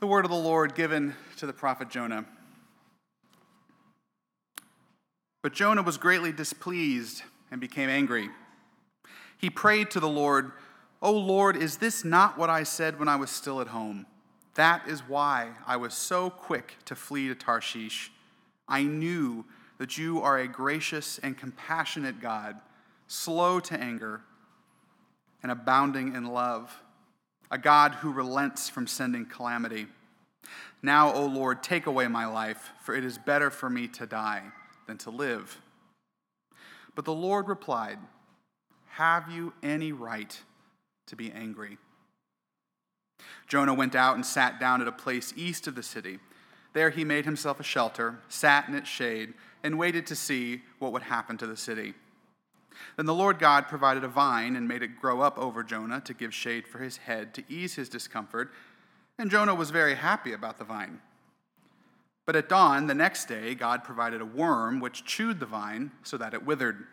The word of the Lord given to the prophet Jonah. But Jonah was greatly displeased and became angry. He prayed to the Lord, O Lord, is this not what I said when I was still at home? That is why I was so quick to flee to Tarshish. I knew that you are a gracious and compassionate God, slow to anger and abounding in love a God who relents from sending calamity. Now, O Lord, take away my life, for it is better for me to die than to live. But the Lord replied, Have you any right to be angry? Jonah went out and sat down at a place east of the city. There he made himself a shelter, sat in its shade, and waited to see what would happen to the city. Then the Lord God provided a vine and made it grow up over Jonah to give shade for his head to ease his discomfort, and Jonah was very happy about the vine. But at dawn the next day, God provided a worm which chewed the vine so that it withered.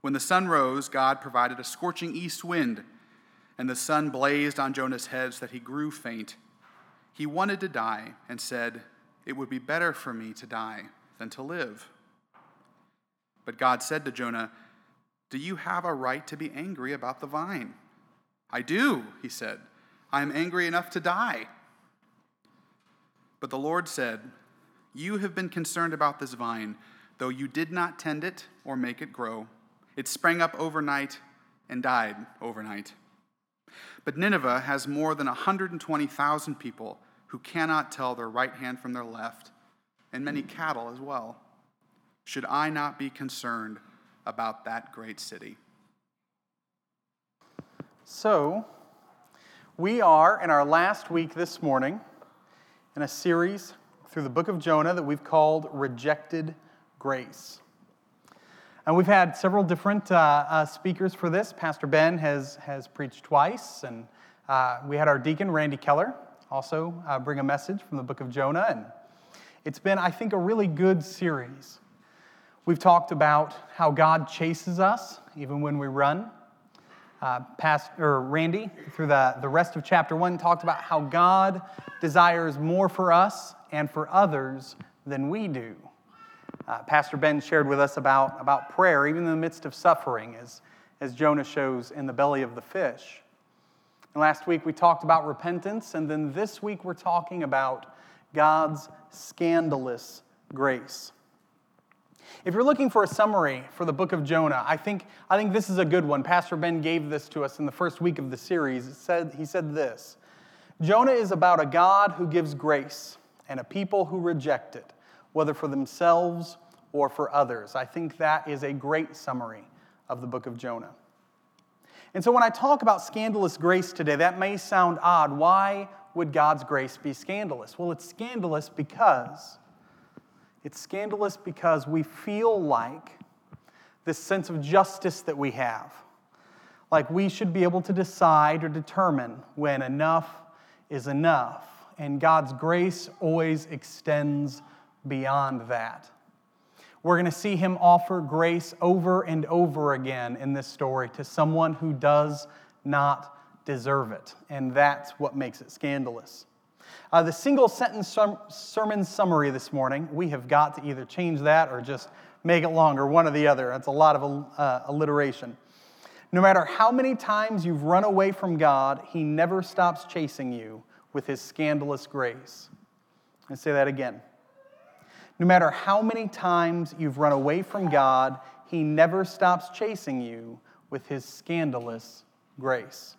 When the sun rose, God provided a scorching east wind, and the sun blazed on Jonah's head so that he grew faint. He wanted to die and said, It would be better for me to die than to live. But God said to Jonah, Do you have a right to be angry about the vine? I do, he said. I am angry enough to die. But the Lord said, You have been concerned about this vine, though you did not tend it or make it grow. It sprang up overnight and died overnight. But Nineveh has more than 120,000 people who cannot tell their right hand from their left, and many cattle as well. Should I not be concerned about that great city? So, we are in our last week this morning in a series through the book of Jonah that we've called Rejected Grace. And we've had several different uh, uh, speakers for this. Pastor Ben has, has preached twice, and uh, we had our deacon, Randy Keller, also uh, bring a message from the book of Jonah. And it's been, I think, a really good series. We've talked about how God chases us even when we run. Uh, Randy, through the, the rest of chapter one, talked about how God desires more for us and for others than we do. Uh, Pastor Ben shared with us about, about prayer, even in the midst of suffering, as, as Jonah shows in the belly of the fish. And last week we talked about repentance, and then this week we're talking about God's scandalous grace. If you're looking for a summary for the book of Jonah, I think, I think this is a good one. Pastor Ben gave this to us in the first week of the series. It said, he said this Jonah is about a God who gives grace and a people who reject it, whether for themselves or for others. I think that is a great summary of the book of Jonah. And so when I talk about scandalous grace today, that may sound odd. Why would God's grace be scandalous? Well, it's scandalous because it's scandalous because we feel like this sense of justice that we have, like we should be able to decide or determine when enough is enough. And God's grace always extends beyond that. We're going to see him offer grace over and over again in this story to someone who does not deserve it. And that's what makes it scandalous. Uh, the single sentence sermon summary this morning, we have got to either change that or just make it longer, one or the other. That's a lot of uh, alliteration. No matter how many times you've run away from God, He never stops chasing you with His scandalous grace. And say that again. No matter how many times you've run away from God, He never stops chasing you with His scandalous grace.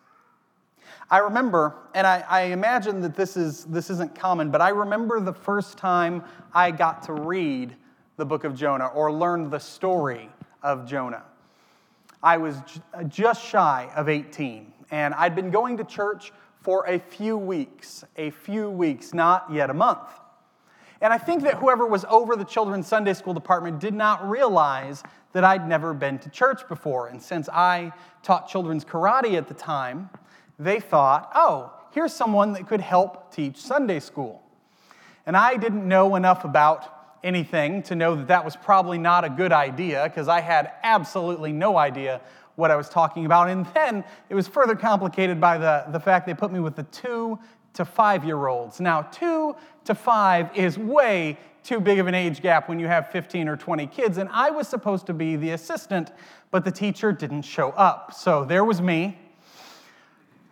I remember, and I, I, imagine that this, is, this isn't common, but I remember the first time I got to read the book of Jonah or learn the story of Jonah. I was uh, just shy of 18, and I'd been going to church for a few weeks, a few weeks, not yet a month. And I think that whoever was over the children's Sunday school department did not realize that I'd never been to church before. And since I taught children's karate at the time, they thought, oh, here's someone that could help teach Sunday school. And I didn't know enough about anything to know that that was probably not a good idea because I had absolutely no idea what I was talking about. And then it was further complicated by the, the fact they put me with the two to five year olds. Now, two to five is way too big of an age gap when you have 15 or 20 kids, and I was supposed to be the assistant, but the teacher didn't show up. So there was me,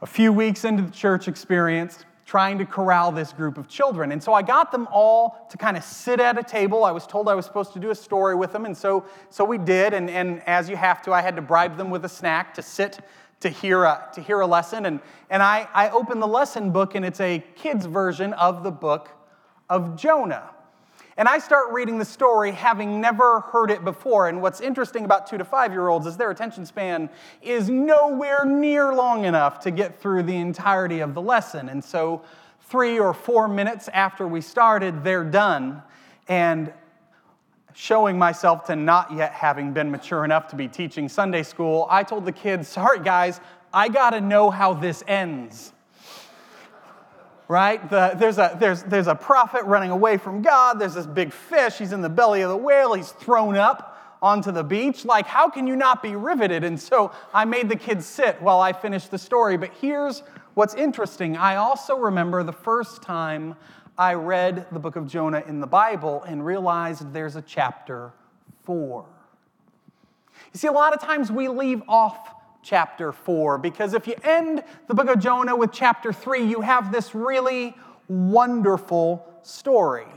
a few weeks into the church experience, trying to corral this group of children. And so I got them all to kind of sit at a table. I was told I was supposed to do a story with them, and so, so we did. And, and as you have to, I had to bribe them with a snack to sit to hear a, to hear a lesson. And, and I, I opened the lesson book, and it's a kid's version of the book of Jonah. And I start reading the story having never heard it before. And what's interesting about two to five year olds is their attention span is nowhere near long enough to get through the entirety of the lesson. And so, three or four minutes after we started, they're done. And showing myself to not yet having been mature enough to be teaching Sunday school, I told the kids, sorry guys, I gotta know how this ends right? The, there's, a, there's, there's a prophet running away from God. There's this big fish. He's in the belly of the whale. He's thrown up onto the beach. Like, how can you not be riveted? And so I made the kids sit while I finished the story. But here's what's interesting I also remember the first time I read the book of Jonah in the Bible and realized there's a chapter four. You see, a lot of times we leave off chapter 4. Because if you end the book of Jonah with chapter 3, you have this really wonderful story.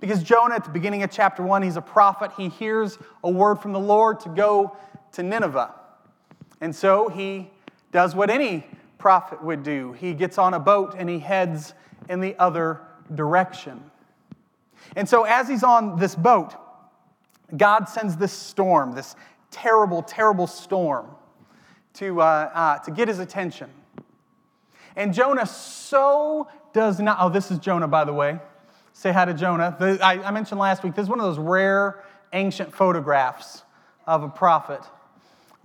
Because Jonah, at the beginning of chapter 1, he's a prophet. He hears a word from the Lord to go to Nineveh. And so he does what any prophet would do he gets on a boat and he heads in the other direction. And so, as he's on this boat, God sends this storm, this terrible, terrible storm to, uh, uh, to get his attention. And Jonah so does not, oh, this is Jonah, by the way. Say hi to Jonah. The, I, I mentioned last week, this is one of those rare ancient photographs of a prophet.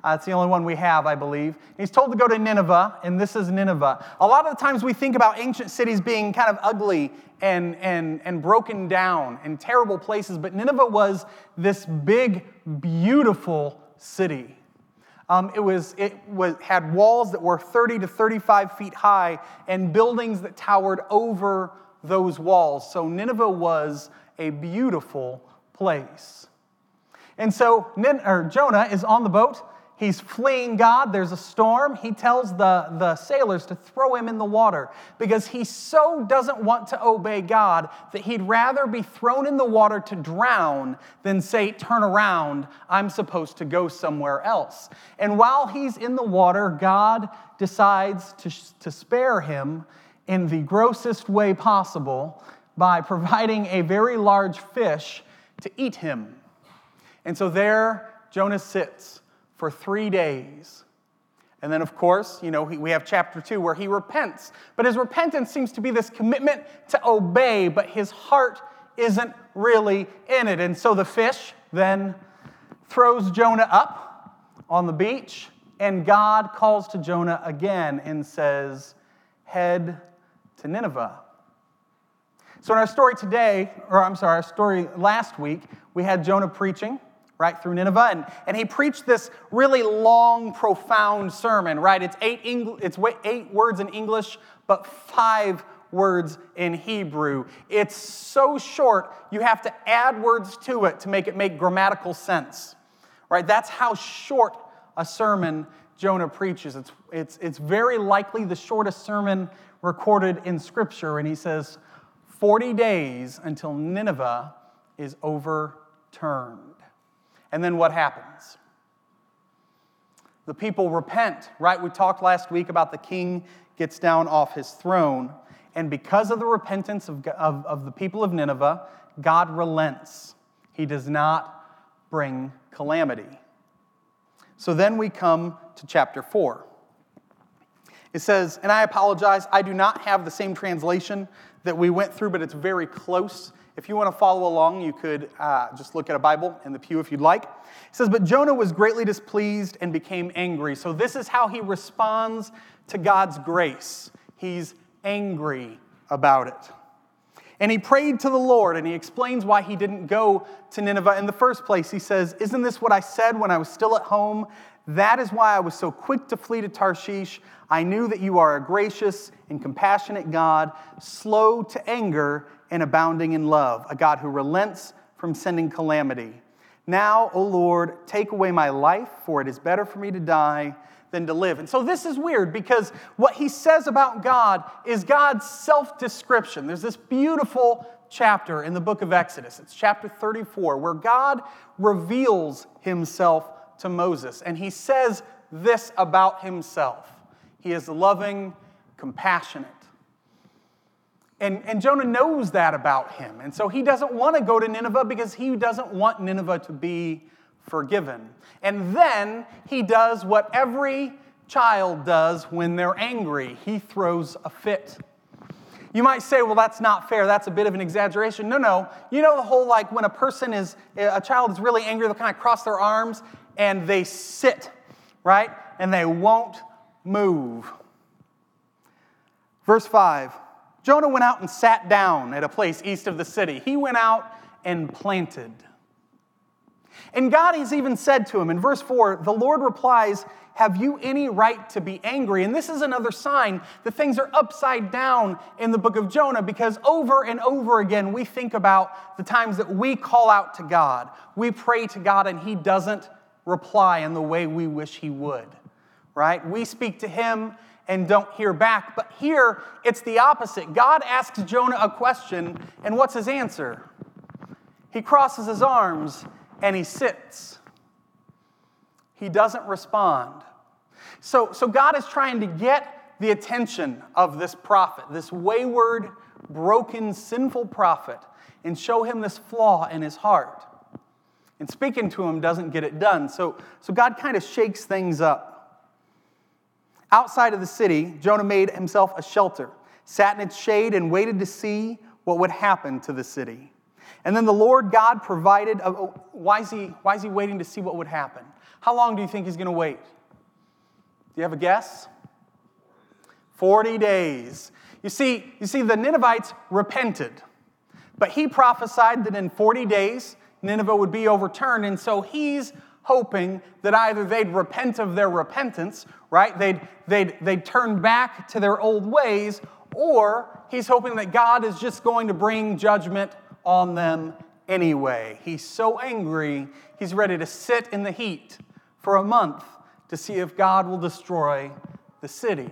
Uh, it's the only one we have, I believe. He's told to go to Nineveh, and this is Nineveh. A lot of the times we think about ancient cities being kind of ugly and, and, and broken down and terrible places, but Nineveh was this big, beautiful city. Um, it was, it was, had walls that were 30 to 35 feet high and buildings that towered over those walls. So Nineveh was a beautiful place. And so Jonah is on the boat He's fleeing God. There's a storm. He tells the, the sailors to throw him in the water because he so doesn't want to obey God that he'd rather be thrown in the water to drown than say, Turn around, I'm supposed to go somewhere else. And while he's in the water, God decides to, to spare him in the grossest way possible by providing a very large fish to eat him. And so there Jonah sits for three days. And then, of course, you know, we have chapter two where he repents. But his repentance seems to be this commitment to obey, but his heart isn't really in it. And so the fish then throws Jonah up on the beach, and God calls to Jonah again and says, Head to Nineveh. So, in our story today, or I'm sorry, our story last week, we had Jonah preaching right, through Nineveh. And, and he preached this really long, profound sermon, right? It's eight, Eng- it's eight words in English, but five words in Hebrew. It's so short, you have to add words to it to make it make grammatical sense, right? That's how short a sermon Jonah preaches. It's, it's, it's very likely the shortest sermon recorded in Scripture. And he says, 40 days until Nineveh is overturned. And then what happens? The people repent, right? We talked last week about the king gets down off his throne. And because of the repentance of, of, of the people of Nineveh, God relents. He does not bring calamity. So then we come to chapter 4. It says, and I apologize, I do not have the same translation that we went through, but it's very close. If you want to follow along, you could uh, just look at a Bible in the pew if you'd like. It says, But Jonah was greatly displeased and became angry. So, this is how he responds to God's grace. He's angry about it. And he prayed to the Lord, and he explains why he didn't go to Nineveh in the first place. He says, Isn't this what I said when I was still at home? That is why I was so quick to flee to Tarshish. I knew that you are a gracious and compassionate God, slow to anger and abounding in love, a God who relents from sending calamity. Now, O Lord, take away my life, for it is better for me to die than to live. And so this is weird because what he says about God is God's self description. There's this beautiful chapter in the book of Exodus, it's chapter 34, where God reveals himself to Moses. And he says this about himself He is loving, compassionate. And, and Jonah knows that about him. And so he doesn't want to go to Nineveh because he doesn't want Nineveh to be forgiven. And then he does what every child does when they're angry he throws a fit. You might say, well, that's not fair. That's a bit of an exaggeration. No, no. You know the whole like when a person is, a child is really angry, they'll kind of cross their arms and they sit, right? And they won't move. Verse 5 Jonah went out and sat down at a place east of the city. He went out and planted. And God has even said to him in verse 4 the Lord replies, Have you any right to be angry? And this is another sign that things are upside down in the book of Jonah because over and over again we think about the times that we call out to God. We pray to God and He doesn't reply in the way we wish He would, right? We speak to Him and don't hear back. But here it's the opposite. God asks Jonah a question, and what's his answer? He crosses his arms and he sits. He doesn't respond. So, so God is trying to get the attention of this prophet, this wayward, broken, sinful prophet, and show him this flaw in his heart. And speaking to him doesn't get it done. So, so God kind of shakes things up. Outside of the city, Jonah made himself a shelter, sat in its shade, and waited to see what would happen to the city. And then the Lord God provided. A, why, is he, why is he waiting to see what would happen? How long do you think he's going to wait? Do you have a guess? 40 days. You see, you see, the Ninevites repented, but he prophesied that in 40 days Nineveh would be overturned, and so he's hoping that either they'd repent of their repentance, right? They'd, they'd, they'd turn back to their old ways, or he's hoping that God is just going to bring judgment on them anyway. He's so angry, he's ready to sit in the heat for a month to see if God will destroy the city.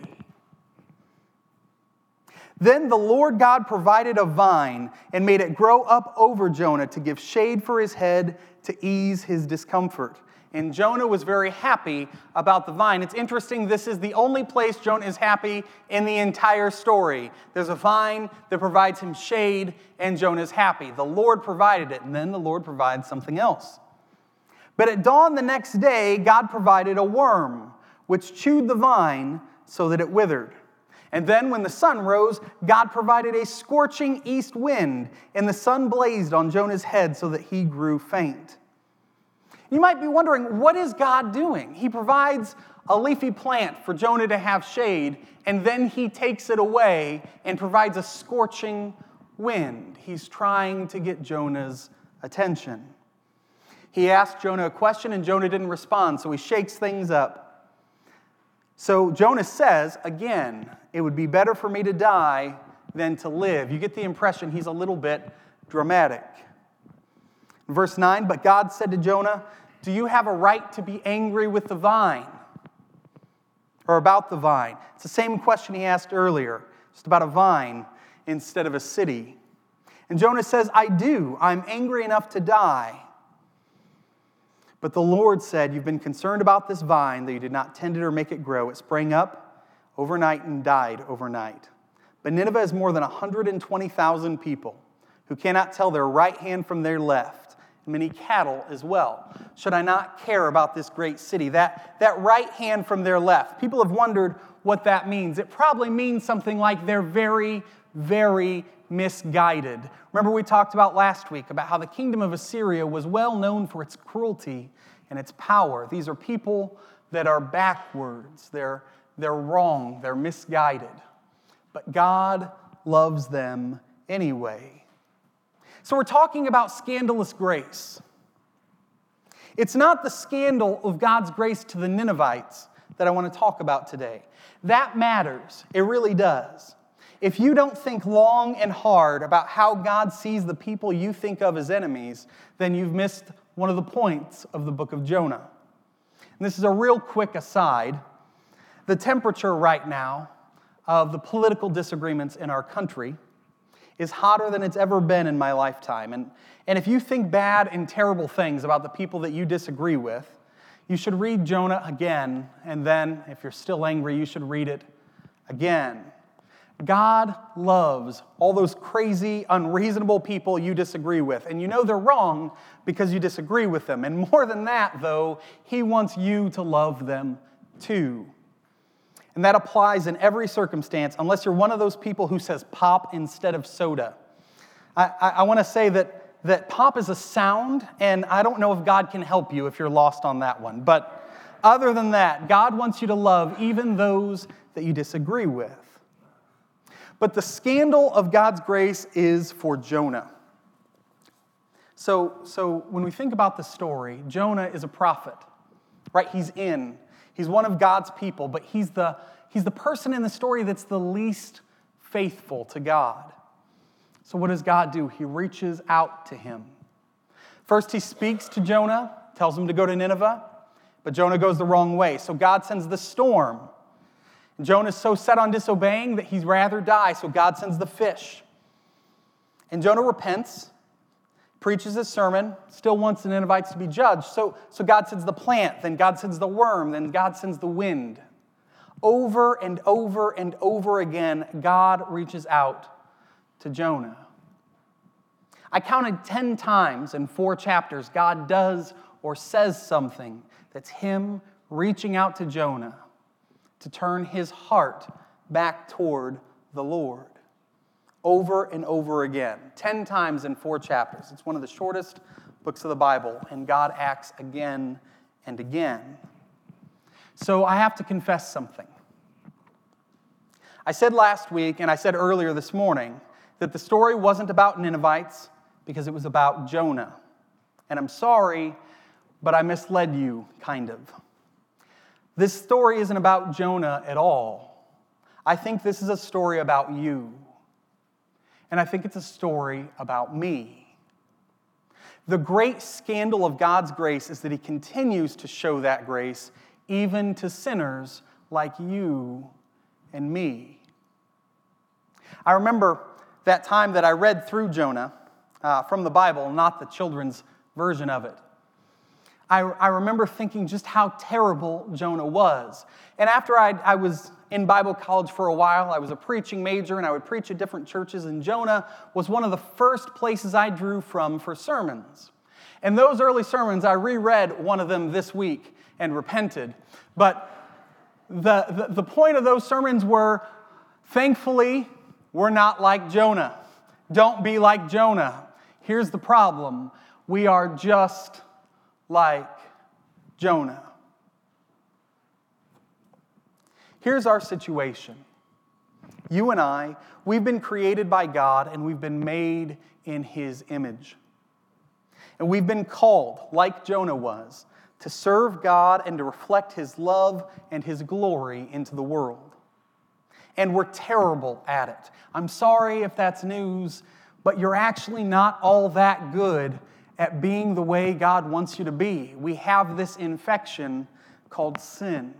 Then the Lord God provided a vine and made it grow up over Jonah to give shade for his head to ease his discomfort. And Jonah was very happy about the vine. It's interesting, this is the only place Jonah is happy in the entire story. There's a vine that provides him shade, and Jonah is happy. The Lord provided it, and then the Lord provides something else. But at dawn the next day, God provided a worm, which chewed the vine so that it withered. And then, when the sun rose, God provided a scorching east wind, and the sun blazed on Jonah's head so that he grew faint. You might be wondering, what is God doing? He provides a leafy plant for Jonah to have shade, and then he takes it away and provides a scorching wind. He's trying to get Jonah's attention. He asked Jonah a question, and Jonah didn't respond, so he shakes things up. So Jonah says, again, it would be better for me to die than to live. You get the impression he's a little bit dramatic. Verse 9, but God said to Jonah, do you have a right to be angry with the vine? Or about the vine? It's the same question he asked earlier, just about a vine instead of a city. And Jonah says, I do. I'm angry enough to die. But the Lord said, You've been concerned about this vine, that you did not tend it or make it grow. It sprang up overnight and died overnight. But Nineveh is more than 120,000 people who cannot tell their right hand from their left many cattle as well. Should I not care about this great city? That, that right hand from their left. People have wondered what that means. It probably means something like they're very, very misguided. Remember, we talked about last week about how the kingdom of Assyria was well known for its cruelty and its power. These are people that are backwards, they're, they're wrong, they're misguided. But God loves them anyway. So we're talking about scandalous grace. It's not the scandal of God's grace to the Ninevites that I want to talk about today. That matters, it really does. If you don't think long and hard about how God sees the people you think of as enemies, then you've missed one of the points of the book of Jonah. And this is a real quick aside. The temperature right now of the political disagreements in our country is hotter than it's ever been in my lifetime. And, and if you think bad and terrible things about the people that you disagree with, you should read Jonah again, and then, if you're still angry, you should read it again. God loves all those crazy, unreasonable people you disagree with. And you know they're wrong because you disagree with them. And more than that, though, He wants you to love them too. And that applies in every circumstance, unless you're one of those people who says pop instead of soda. I, I, I want to say that, that pop is a sound, and I don't know if God can help you if you're lost on that one. But other than that, God wants you to love even those that you disagree with. But the scandal of God's grace is for Jonah. So, so when we think about the story, Jonah is a prophet, right? He's in. He's one of God's people, but he's the, he's the person in the story that's the least faithful to God. So, what does God do? He reaches out to him. First, he speaks to Jonah, tells him to go to Nineveh, but Jonah goes the wrong way. So, God sends the storm. Jonah's so set on disobeying that he'd rather die, so God sends the fish. And Jonah repents, preaches his sermon, still wants the Ninevites to be judged. So, so God sends the plant, then God sends the worm, then God sends the wind. Over and over and over again, God reaches out to Jonah. I counted 10 times in four chapters, God does or says something that's Him reaching out to Jonah to turn his heart back toward the Lord over and over again, 10 times in four chapters. It's one of the shortest books of the Bible, and God acts again and again. So I have to confess something. I said last week, and I said earlier this morning, that the story wasn't about Ninevites because it was about Jonah. And I'm sorry, but I misled you, kind of. This story isn't about Jonah at all. I think this is a story about you and I think it's a story about me. The great scandal of God's grace is that He continues to show that grace even to sinners like you and me. I remember that time that I read through Jonah uh, from the Bible, not the children's version of it. I, I remember thinking just how terrible Jonah was. And after I, I was in Bible college for a while, I was a preaching major and I would preach at different churches, and Jonah was one of the first places I drew from for sermons. And those early sermons, I reread one of them this week and repented. But the, the, the point of those sermons were thankfully, we're not like Jonah. Don't be like Jonah. Here's the problem we are just like Jonah. Here's our situation. You and I, we've been created by God and we've been made in His image. And we've been called, like Jonah was, to serve God and to reflect His love and His glory into the world. And we're terrible at it. I'm sorry if that's news, but you're actually not all that good at being the way God wants you to be. We have this infection called sin,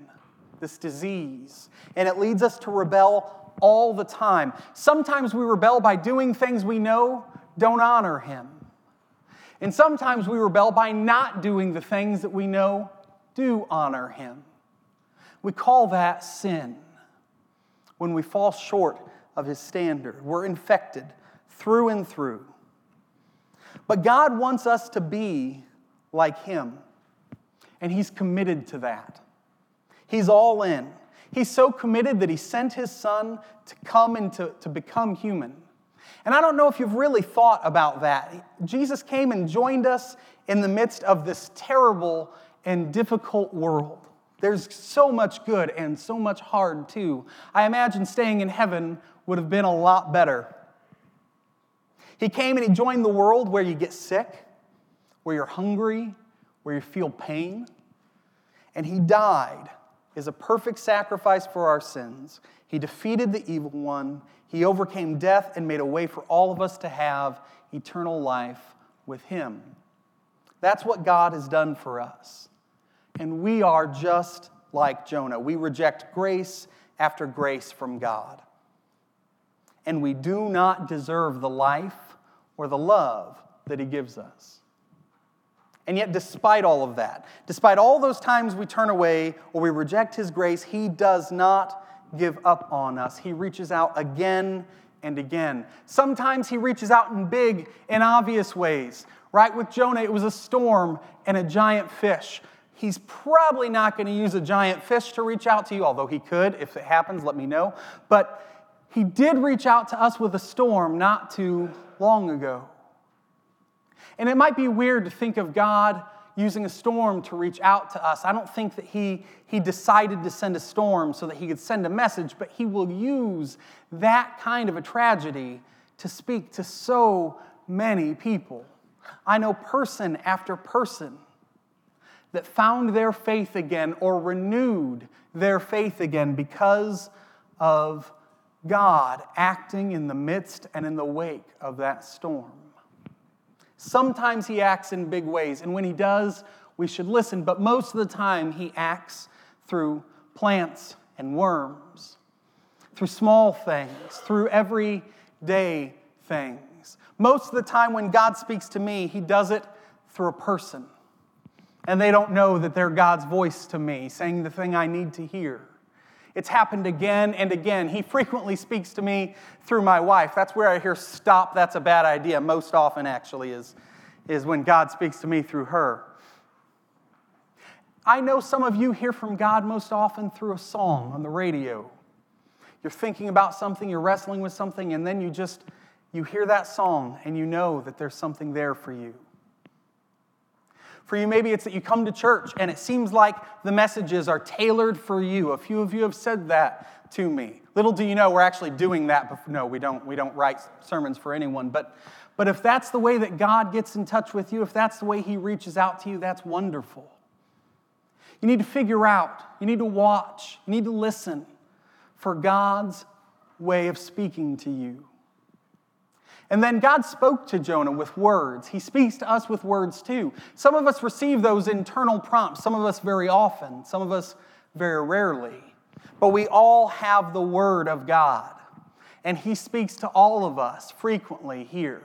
this disease, and it leads us to rebel all the time. Sometimes we rebel by doing things we know don't honor Him. And sometimes we rebel by not doing the things that we know do honor Him. We call that sin when we fall short of His standard. We're infected through and through. But God wants us to be like Him, and He's committed to that. He's all in. He's so committed that He sent His Son to come and to, to become human. And I don't know if you've really thought about that. Jesus came and joined us in the midst of this terrible and difficult world. There's so much good and so much hard too. I imagine staying in heaven would have been a lot better. He came and he joined the world where you get sick, where you're hungry, where you feel pain. And he died as a perfect sacrifice for our sins. He defeated the evil one. He overcame death and made a way for all of us to have eternal life with him. That's what God has done for us. And we are just like Jonah. We reject grace after grace from God. And we do not deserve the life or the love that He gives us. And yet, despite all of that, despite all those times we turn away or we reject His grace, He does not give up on us. He reaches out again and again. Sometimes He reaches out in big and obvious ways. Right with Jonah, it was a storm and a giant fish. He's probably not going to use a giant fish to reach out to you, although he could. If it happens, let me know. But he did reach out to us with a storm not too long ago. And it might be weird to think of God using a storm to reach out to us. I don't think that he, he decided to send a storm so that he could send a message, but he will use that kind of a tragedy to speak to so many people. I know person after person that found their faith again or renewed their faith again because of God acting in the midst and in the wake of that storm. Sometimes he acts in big ways, and when he does, we should listen, but most of the time he acts through plants and worms, through small things, through everyday things. Most of the time when God speaks to me, he does it through a person. And they don't know that they're God's voice to me, saying the thing I need to hear. It's happened again and again. He frequently speaks to me through my wife. That's where I hear stop, that's a bad idea. Most often, actually, is, is when God speaks to me through her. I know some of you hear from God most often through a song on the radio. You're thinking about something, you're wrestling with something, and then you just you hear that song and you know that there's something there for you. For you, maybe it's that you come to church and it seems like the messages are tailored for you. A few of you have said that to me. Little do you know, we're actually doing that. Before, no, we don't, we don't write sermons for anyone. But, but if that's the way that God gets in touch with you, if that's the way He reaches out to you, that's wonderful. You need to figure out, you need to watch, you need to listen for God's way of speaking to you. And then God spoke to Jonah with words. He speaks to us with words too. Some of us receive those internal prompts, some of us very often, some of us very rarely. But we all have the Word of God. And He speaks to all of us frequently here.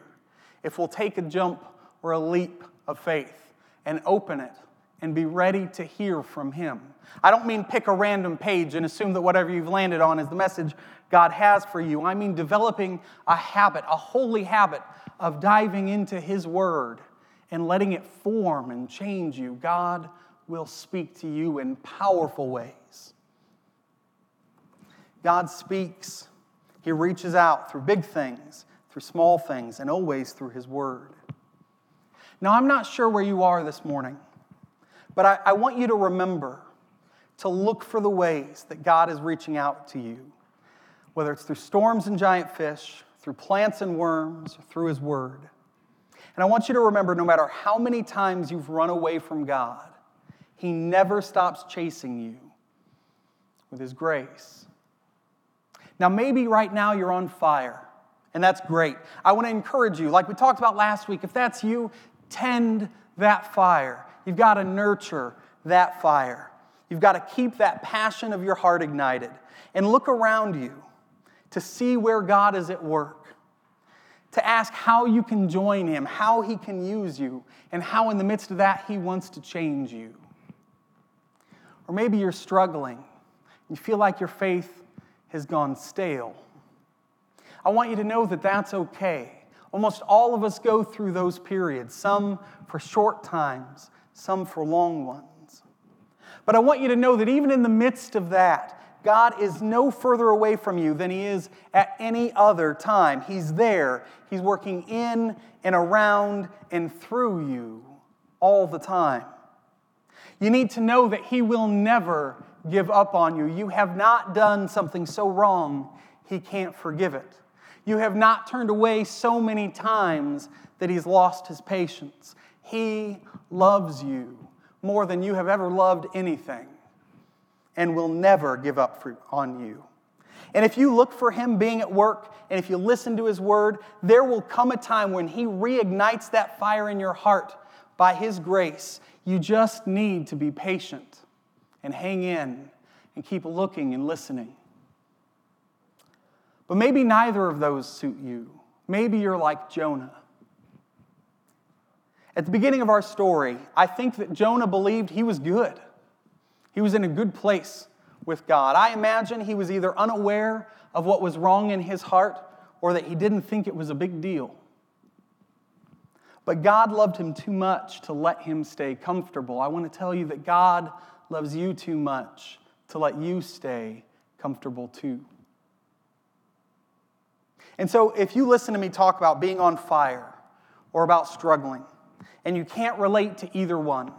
If we'll take a jump or a leap of faith and open it and be ready to hear from Him. I don't mean pick a random page and assume that whatever you've landed on is the message God has for you. I mean developing a habit, a holy habit of diving into His Word and letting it form and change you. God will speak to you in powerful ways. God speaks, He reaches out through big things, through small things, and always through His Word. Now, I'm not sure where you are this morning, but I, I want you to remember to look for the ways that God is reaching out to you, whether it's through storms and giant fish, through plants and worms, or through His Word. And I want you to remember no matter how many times you've run away from God, He never stops chasing you with His grace. Now, maybe right now you're on fire, and that's great. I want to encourage you, like we talked about last week, if that's you, tend that fire. You've got to nurture that fire. You've got to keep that passion of your heart ignited and look around you to see where God is at work, to ask how you can join Him, how He can use you, and how in the midst of that He wants to change you. Or maybe you're struggling. You feel like your faith has gone stale. I want you to know that that's okay. Almost all of us go through those periods, some for short times, some for long ones. But I want you to know that even in the midst of that, God is no further away from you than He is at any other time. He's there, He's working in and around and through you all the time. You need to know that He will never give up on you. You have not done something so wrong, He can't forgive it. You have not turned away so many times that he's lost his patience. He loves you more than you have ever loved anything and will never give up on you. And if you look for him being at work and if you listen to his word, there will come a time when he reignites that fire in your heart by his grace. You just need to be patient and hang in and keep looking and listening. But maybe neither of those suit you. Maybe you're like Jonah. At the beginning of our story, I think that Jonah believed he was good. He was in a good place with God. I imagine he was either unaware of what was wrong in his heart or that he didn't think it was a big deal. But God loved him too much to let him stay comfortable. I want to tell you that God loves you too much to let you stay comfortable too. And so, if you listen to me talk about being on fire or about struggling, and you can't relate to either one,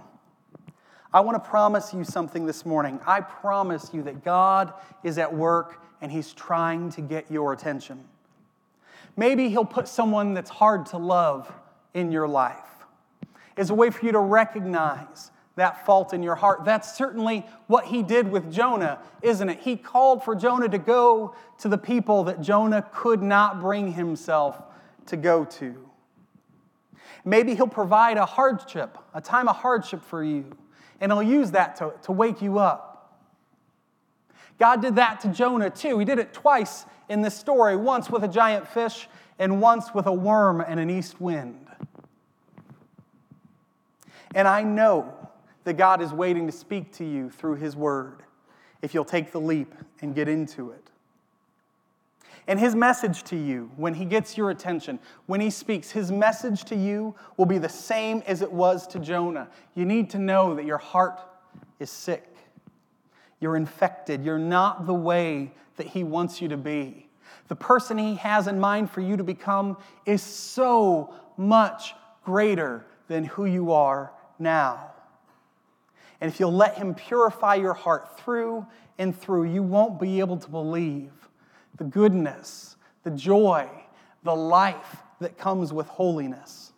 I want to promise you something this morning. I promise you that God is at work and He's trying to get your attention. Maybe He'll put someone that's hard to love in your life as a way for you to recognize that fault in your heart. That's certainly what he did with Jonah, isn't it? He called for Jonah to go to the people that Jonah could not bring himself to go to. Maybe he'll provide a hardship, a time of hardship for you, and he'll use that to, to wake you up. God did that to Jonah too. He did it twice in this story once with a giant fish, and once with a worm and an east wind. And I know that God is waiting to speak to you through His Word if you'll take the leap and get into it. And His message to you, when He gets your attention, when He speaks, His message to you will be the same as it was to Jonah. You need to know that your heart is sick, you're infected, you're not the way that He wants you to be. The person He has in mind for you to become is so much greater than who you are now. And if you'll let Him purify your heart through and through, you won't be able to believe the goodness, the joy, the life that comes with holiness.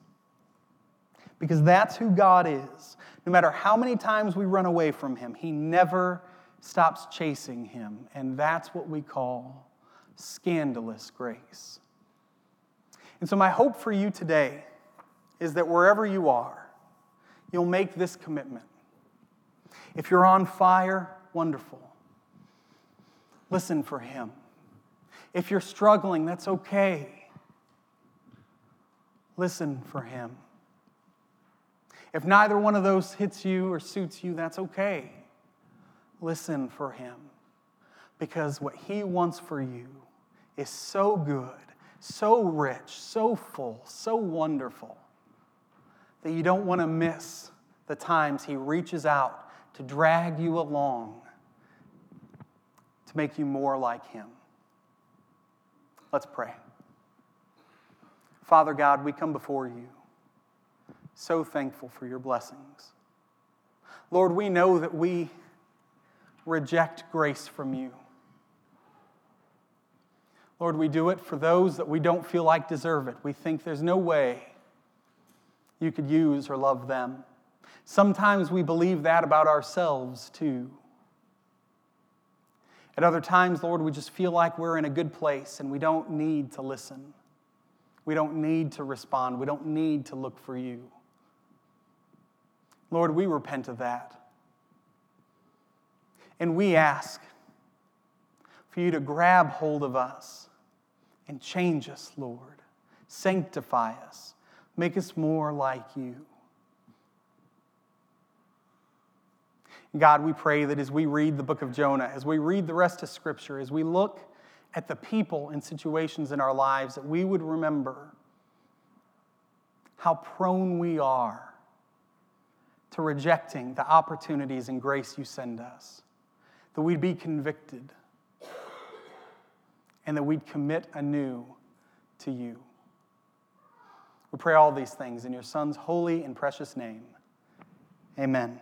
Because that's who God is. No matter how many times we run away from Him, He never stops chasing Him. And that's what we call scandalous grace. And so, my hope for you today is that wherever you are, you'll make this commitment. If you're on fire, wonderful. Listen for Him. If you're struggling, that's okay. Listen for Him. If neither one of those hits you or suits you, that's okay. Listen for Him. Because what He wants for you is so good, so rich, so full, so wonderful that you don't want to miss the times He reaches out to drag you along to make you more like Him. Let's pray. Father God, we come before you so thankful for your blessings. Lord, we know that we reject grace from you. Lord, we do it for those that we don't feel like deserve it. We think there's no way you could use or love them. Sometimes we believe that about ourselves too. At other times, Lord, we just feel like we're in a good place and we don't need to listen. We don't need to respond. We don't need to look for you. Lord, we repent of that. And we ask for you to grab hold of us and change us, Lord. Sanctify us. Make us more like you. God, we pray that as we read the book of Jonah, as we read the rest of Scripture, as we look at the people and situations in our lives, that we would remember how prone we are to rejecting the opportunities and grace you send us, that we'd be convicted, and that we'd commit anew to you. We pray all these things in your Son's holy and precious name. Amen.